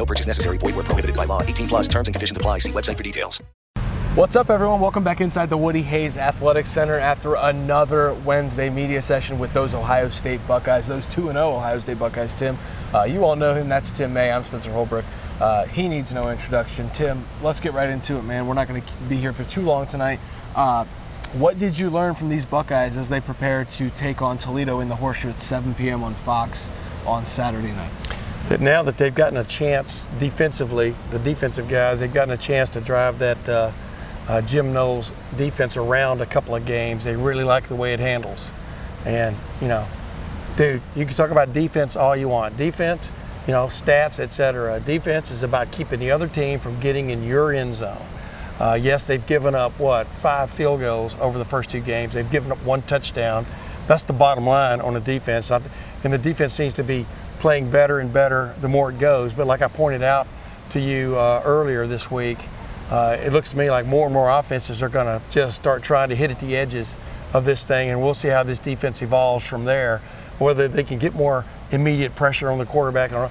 No purchase necessary. Void where prohibited by law. 18 plus terms and conditions apply. See website for details. What's up, everyone? Welcome back inside the Woody Hayes Athletic Center after another Wednesday media session with those Ohio State Buckeyes, those 2 0 Ohio State Buckeyes. Tim, uh, you all know him. That's Tim May. I'm Spencer Holbrook. Uh, he needs no introduction. Tim, let's get right into it, man. We're not going to be here for too long tonight. Uh, what did you learn from these Buckeyes as they prepare to take on Toledo in the Horseshoe at 7 p.m. on Fox on Saturday night? That now that they've gotten a chance defensively, the defensive guys, they've gotten a chance to drive that uh, uh, Jim Knowles defense around a couple of games. They really like the way it handles. And, you know, dude, you can talk about defense all you want. Defense, you know, stats, etc. Defense is about keeping the other team from getting in your end zone. Uh, yes, they've given up what five field goals over the first two games. They've given up one touchdown. That's the bottom line on the defense, and the defense seems to be playing better and better the more it goes. But like I pointed out to you uh, earlier this week, uh, it looks to me like more and more offenses are going to just start trying to hit at the edges of this thing, and we'll see how this defense evolves from there. Whether they can get more immediate pressure on the quarterback, or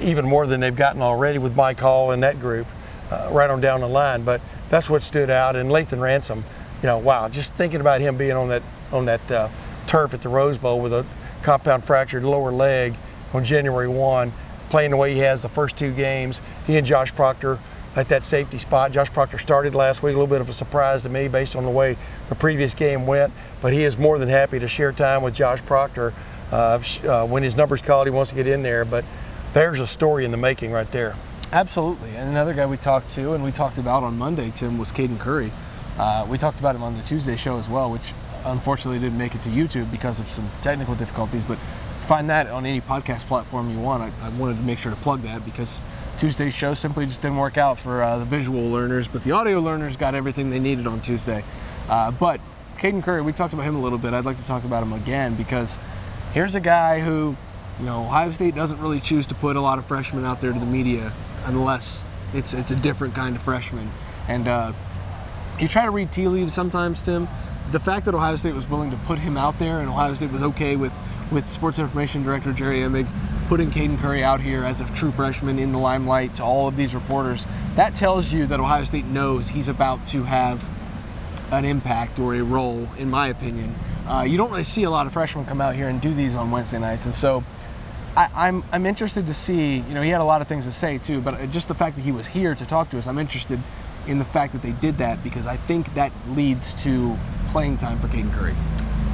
even more than they've gotten already with Mike Hall and that group, uh, right on down the line. But that's what stood out. And Lathan Ransom, you know, wow, just thinking about him being on that on that uh, turf at the Rose Bowl with a compound fractured lower leg on January 1, playing the way he has the first two games. He and Josh Proctor at that safety spot. Josh Proctor started last week, a little bit of a surprise to me based on the way the previous game went, but he is more than happy to share time with Josh Proctor. Uh, uh, when his number's called, he wants to get in there, but there's a story in the making right there. Absolutely. And another guy we talked to and we talked about on Monday, Tim, was Caden Curry. Uh, we talked about him on the Tuesday show as well, which unfortunately didn't make it to YouTube because of some technical difficulties, but find that on any podcast platform you want. I, I wanted to make sure to plug that because Tuesday's show simply just didn't work out for uh, the visual learners, but the audio learners got everything they needed on Tuesday. Uh, but Caden Curry, we talked about him a little bit. I'd like to talk about him again because here's a guy who, you know, Ohio State doesn't really choose to put a lot of freshmen out there to the media unless it's it's a different kind of freshman. And uh, you try to read tea leaves sometimes, Tim. The fact that Ohio State was willing to put him out there and Ohio State was okay with with sports information director Jerry Emig putting Caden Curry out here as a true freshman in the limelight to all of these reporters, that tells you that Ohio State knows he's about to have an impact or a role, in my opinion. Uh, you don't really see a lot of freshmen come out here and do these on Wednesday nights, and so I, I'm, I'm interested to see. You know, he had a lot of things to say too, but just the fact that he was here to talk to us, I'm interested in the fact that they did that because I think that leads to playing time for Caden Curry.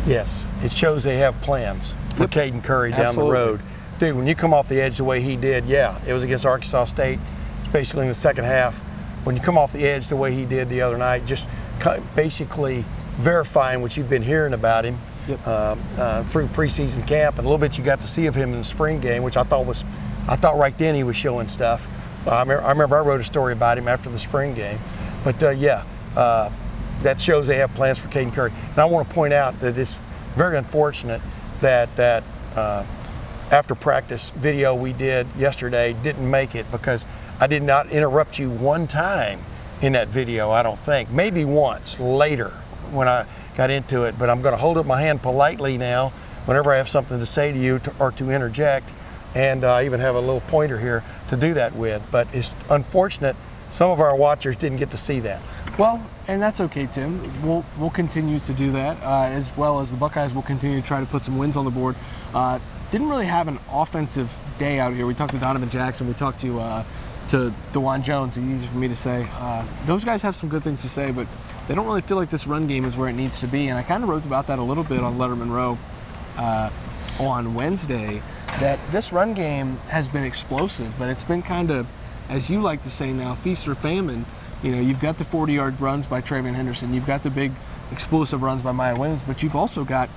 Yes, it shows they have plans for yep. Caden Curry down Absolutely. the road. Dude, when you come off the edge the way he did, yeah, it was against Arkansas State, basically in the second half. When you come off the edge the way he did the other night, just basically verifying what you've been hearing about him yep. uh, uh, through preseason camp, and a little bit you got to see of him in the spring game, which I thought was, I thought right then he was showing stuff. I, remember, I wrote a story about him after the spring game, but uh, yeah, uh, that shows they have plans for Caden Curry. And I want to point out that it's very unfortunate that that uh, after practice video we did yesterday didn't make it because I did not interrupt you one time in that video. I don't think maybe once later when I got into it, but I'm going to hold up my hand politely now whenever I have something to say to you to, or to interject. And uh, I even have a little pointer here to do that with. But it's unfortunate some of our watchers didn't get to see that. Well, and that's okay, Tim. We'll we'll continue to do that uh, as well as the Buckeyes will continue to try to put some wins on the board. Uh, didn't really have an offensive day out here. We talked to Donovan Jackson. We talked to uh, to Dawand Jones. Easy for me to say. Uh, those guys have some good things to say, but they don't really feel like this run game is where it needs to be. And I kind of wrote about that a little bit on Lettermen Row uh, on Wednesday. That this run game has been explosive, but it's been kind of, as you like to say now, feast or famine you know, you've got the 40 yard runs by TreVeyon Henderson, you've got the big explosive runs by Miyan Williams, but you've also got,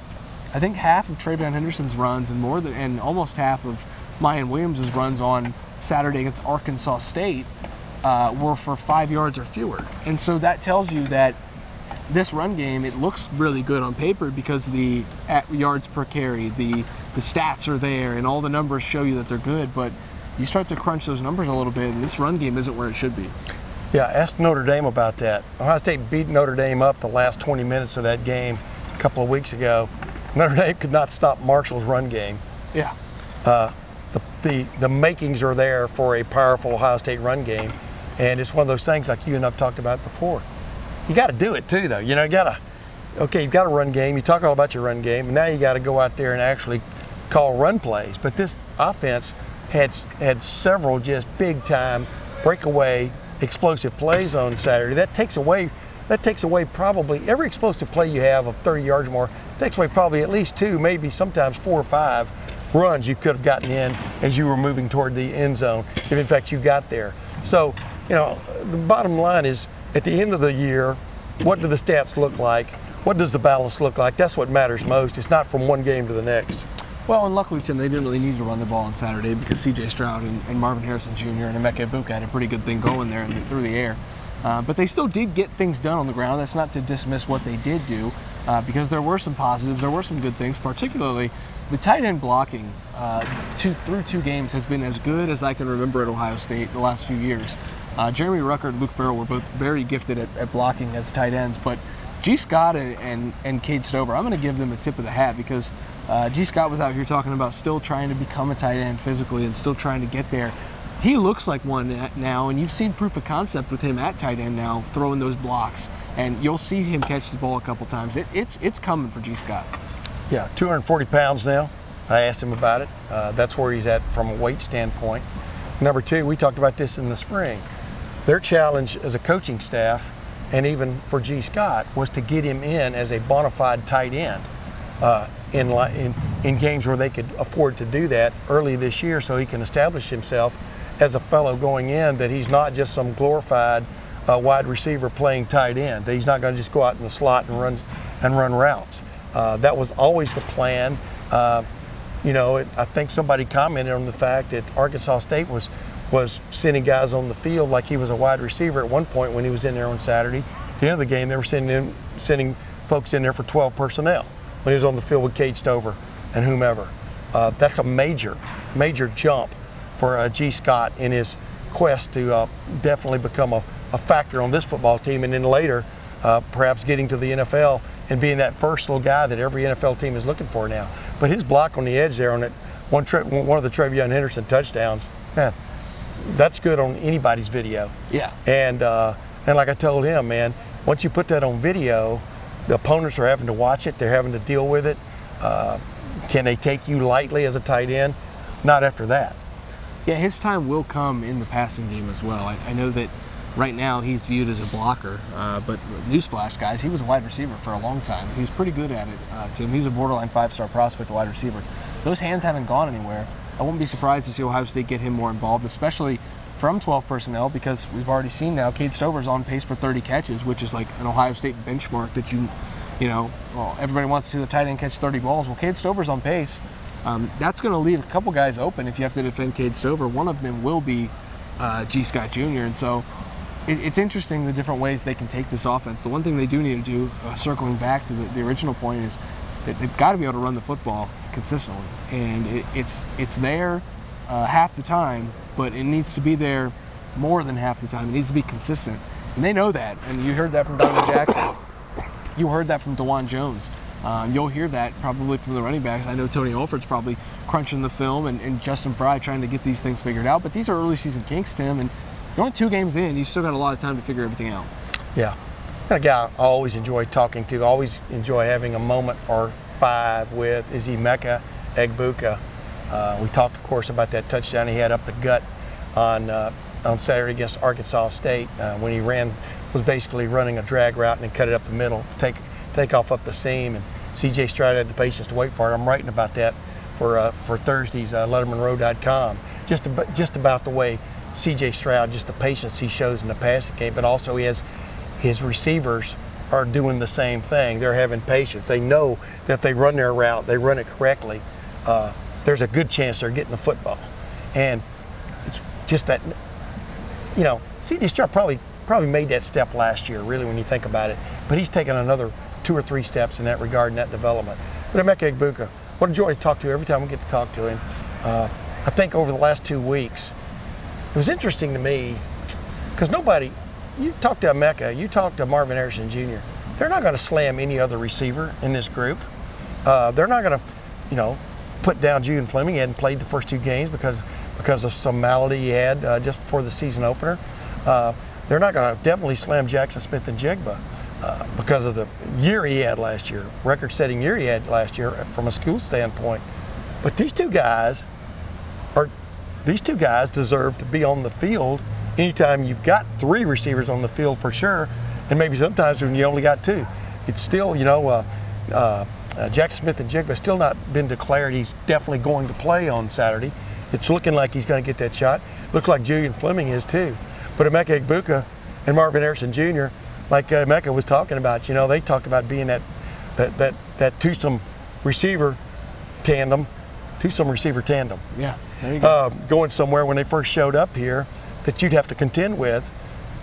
I think, half of TreVeyon Henderson's runs and more than, and almost half of Miyan Williams' runs on Saturday against Arkansas State uh, were for five yards or fewer. And so that tells you that this run game, it looks really good on paper because the yards per carry, the, the stats are there, and all the numbers show you that they're good. But you start to crunch those numbers a little bit, and this run game isn't where it should be. Yeah, ask Notre Dame about that. Ohio State beat Notre Dame up the last 20 minutes of that game a couple of weeks ago. Notre Dame could not stop Marshall's run game. Yeah. Uh, the, the, the makings are there for a powerful Ohio State run game. And it's one of those things like you and I've talked about before. You got to do it too, though. You know, you got to, okay, you've got a run game. You talk all about your run game, and now you got to go out there and actually call run plays. But this offense had had several just big time breakaway explosive plays on Saturday. That takes away that takes away probably every explosive play you have of 30 yards or more takes away probably at least two, maybe sometimes four or five runs you could have gotten in as you were moving toward the end zone, if in fact you got there. So, you know, the bottom line is at the end of the year, what do the stats look like? What does the balance look like? That's what matters most. It's not from one game to the next. Well, and luckily, Tim, they didn't really need to run the ball on Saturday because C.J. Stroud and, and Marvin Harrison Jr. and Emeka Egbuka had a pretty good thing going there the, through the air. Uh, but they still did get things done on the ground. That's not to dismiss what they did do, uh, because there were some positives, there were some good things. Particularly, the tight end blocking uh, two, through two games has been as good as I can remember at Ohio State the last few years. Uh, Jeremy Ruckert and Luke Farrell were both very gifted at, at blocking as tight ends, but Gee Scott and, and, and Cade Stover, I'm going to give them a tip of the hat because uh, Gee Scott was out here talking about still trying to become a tight end physically and still trying to get there. He looks like one now, and you've seen proof of concept with him at tight end now, throwing those blocks, and you'll see him catch the ball a couple times. It, it's it's coming for Gee Scott. Yeah, 240 pounds now. I asked him about it. Uh, that's where he's at from a weight standpoint. Number two, we talked about this in the spring. Their challenge as a coaching staff, and even for Gee Scott, was to get him in as a bona fide tight end. Uh, in, in, in games where they could afford to do that early this year so he can establish himself as a fellow going in that he's not just some glorified uh, wide receiver playing tight end, that he's not going to just go out in the slot and run, and run routes. Uh, that was always the plan. Uh, you know, it, I think somebody commented on the fact that Arkansas State was was sending guys on the field like he was a wide receiver at one point when he was in there on Saturday. At the end of the game, they were sending in, sending folks in there for 12 personnel when he was on the field with Cade Stover and whomever. Uh, that's a major, major jump for uh, Gee Scott in his quest to uh, definitely become a, a, factor on this football team, and then later, uh, perhaps getting to the NFL and being that versatile guy that every NFL team is looking for now. But his block on the edge there on that one, one of the TreVeyon Henderson touchdowns, man, that's good on anybody's video. Yeah. And uh, and like I told him, man, once you put that on video, the opponents are having to watch it. They're having to deal with it. Uh, can they take you lightly as a tight end? Not after that. Yeah, his time will come in the passing game as well. I, I know that right now he's viewed as a blocker, uh, but newsflash, guys, he was a wide receiver for a long time. He's pretty good at it, uh, Tim. He's a borderline five-star prospect wide receiver. Those hands haven't gone anywhere. I wouldn't be surprised to see Ohio State get him more involved, especially from 12 personnel because we've already seen now Cade Stover's on pace for 30 catches, which is like an Ohio State benchmark that you, you know, well, everybody wants to see the tight end catch 30 balls. Well, Cade Stover's on pace. Um, that's going to leave a couple guys open if you have to defend Cade Stover. One of them will be uh, Gee Scott Jr. And so it, it's interesting the different ways they can take this offense. The one thing they do need to do, uh, circling back to the, the original point, is that they've got to be able to run the football consistently, and it, it's it's there uh, half the time, but it needs to be there more than half the time. It needs to be consistent. And they know that. And you heard that from Donovan Jackson. You heard that from Dawand Jones. Um, you'll hear that probably from the running backs. I know Tony Alford's probably crunching the film and, and, Justin Frye trying to get these things figured out. But these are early season kinks, Tim, and you're only two games in. You've still got a lot of time to figure everything out. Yeah. And a guy I always enjoy talking to, always enjoy having a moment or five with is Emeka Egbuka. Uh, we talked, of course, about that touchdown he had up the gut on uh, on Saturday against Arkansas State uh, when he ran was basically running a drag route and then cut it up the middle, take take off up the seam, and C.J. Stroud had the patience to wait for it. I'm writing about that for uh, for Thursday's uh, LettermenRow.com. Just about, just about the way C.J. Stroud, just the patience he shows in the passing game, but also he has his receivers are doing the same thing. They're having patience. They know that if they run their route, they run it correctly. Uh, there's a good chance they're getting the football. And it's just that you know, C.J. Stroud probably probably made that step last year, really, when you think about it. But he's taken another two or three steps in that regard in that development. But Emeka Egbuka, what a joy to talk to every time we get to talk to him. Uh, I think over the last two weeks, it was interesting to me because nobody, you talk to Mecca, you talk to Marvin Harrison Jr., they're not going to slam any other receiver in this group. Uh, they're not going to, you know, put down Julian Fleming. He hadn't played the first two games because because of some malady he had uh, just before the season opener. Uh, they're not going to definitely slam Jaxon Smith-Njigba uh, because of the year he had last year, record-setting year he had last year from a school standpoint. But these two guys are these two guys deserve to be on the field anytime you've got three receivers on the field for sure, and maybe sometimes when you only got two. It's still, you know, uh, uh, uh, Jaxon Smith-Njigba still not been declared. He's definitely going to play on Saturday. It's looking like he's going to get that shot. Looks like Julian Fleming is too. But Emeka Egbuka and Marvin Harrison Jr., like uh, Emeka was talking about, you know, they talked about being that that that that twosome receiver tandem, twosome receiver tandem. Yeah, there you go. Uh, going somewhere when they first showed up here that you'd have to contend with,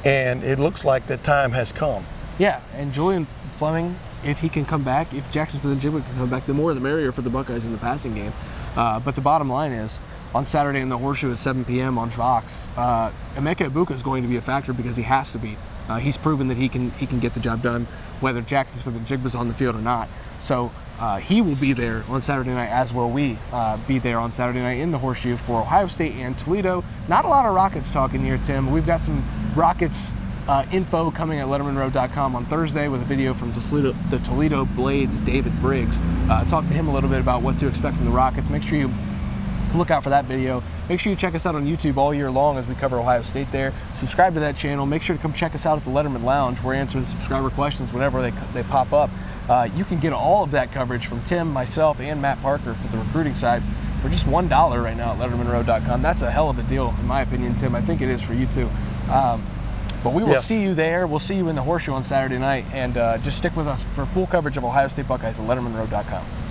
and it looks like the time has come. Yeah, and Julian Fleming, if he can come back, if Jaxon Smith-Njigba can come back, the more the merrier for the Buckeyes in the passing game. Uh, but the bottom line is, on Saturday in the Horseshoe at 7 p.m. on Fox, uh, Emeka Egbuka is going to be a factor because he has to be. Uh, he's proven that he can he can get the job done, whether Jaxon Smith-Njigba's on the field or not. So uh, he will be there on Saturday night, as will we uh, be there on Saturday night in the Horseshoe for Ohio State and Toledo. Not a lot of Rockets talking here, Tim. We've got some Rockets uh, info coming at LettermenRow.com on Thursday with a video from Toledo, the Toledo Blade's, David Briggs. Uh, talk to him a little bit about what to expect from the Rockets. Make sure you look out for that video. Make sure you check us out on YouTube all year long as we cover Ohio State there. Subscribe to that channel. Make sure to come check us out at the Lettermen Lounge. We're answering subscriber questions whenever they, they pop up. Uh, you can get all of that coverage from Tim, myself, and Matt Parker for the recruiting side for just $1 right now at LettermenRow.com. That's a hell of a deal, in my opinion, Tim. I think it is for you too. Um, but we will Yes. see you there. We'll see you in the Horseshoe on Saturday night. And uh, just stick with us for full coverage of Ohio State Buckeyes at LettermenRow.com.